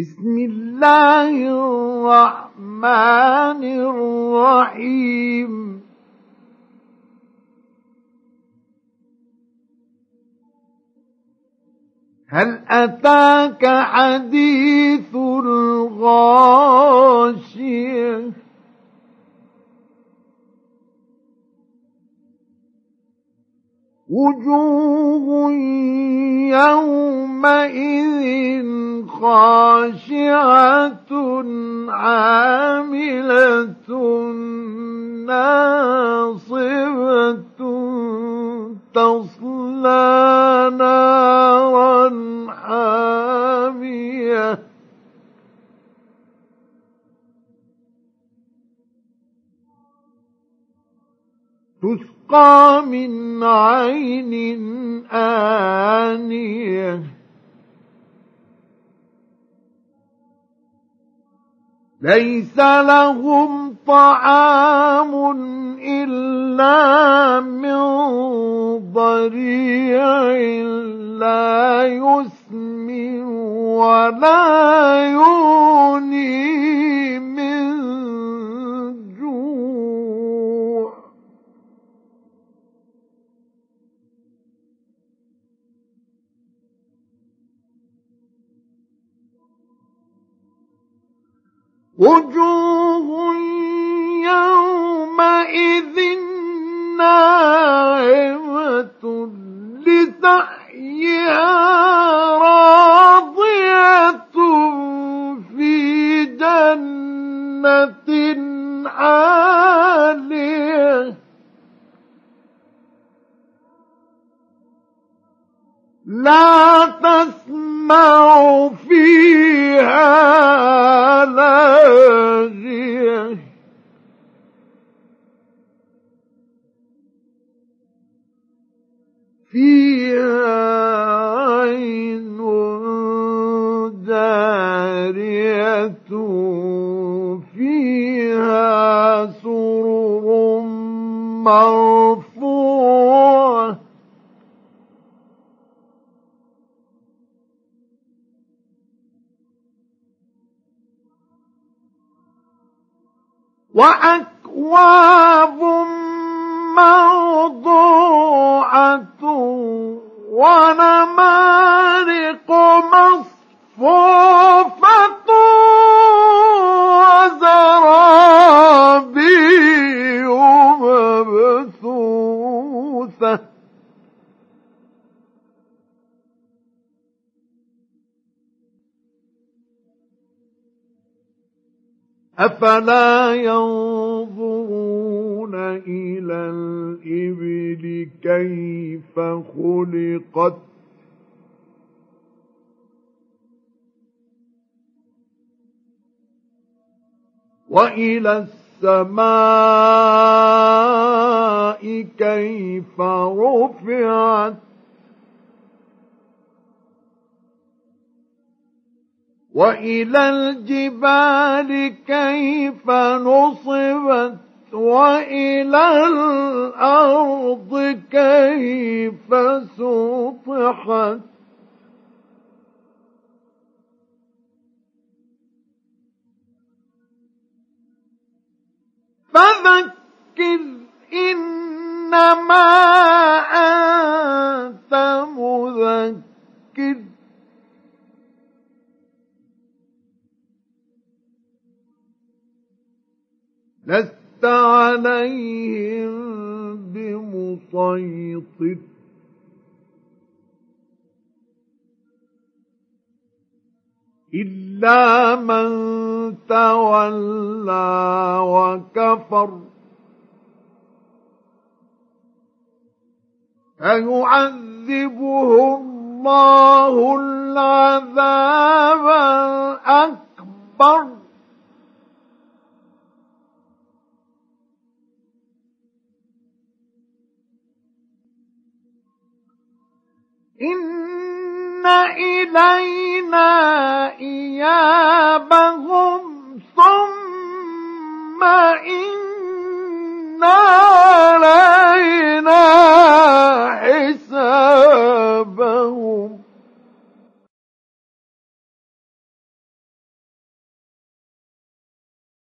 بسم الله الرحمن الرحيم. هل أتاك حديث الغاشية؟ وجوه يومئذ خاشعة عاملة ناصبة تصلى نارا حامية. تسقى من عين آنية ليس لهم طعام إلا من ضريع لا يسمن ولا يغني. وجوه يومئذ ناعمة لسعيها راضية في جنة عالية. لا تسمع فيها فيها عين جارية فيها سرر مرفوعة. وأكواب موضوعة ونمارق مصفوفة وزرابي مبثوثة. أفلا ينظرون إلى الإبل كيف خلقت؟ وإلى السماء كيف رفعت؟ وإلى الجبال كيف نصبت وإلى الأرض كيف سطحت. فذكر إنما أنت مذكر. لست عليهم بمسيطر. إلا من تولى وكفر. فيعذبه الله العذاب الأكبر. إن إلينا إيابهم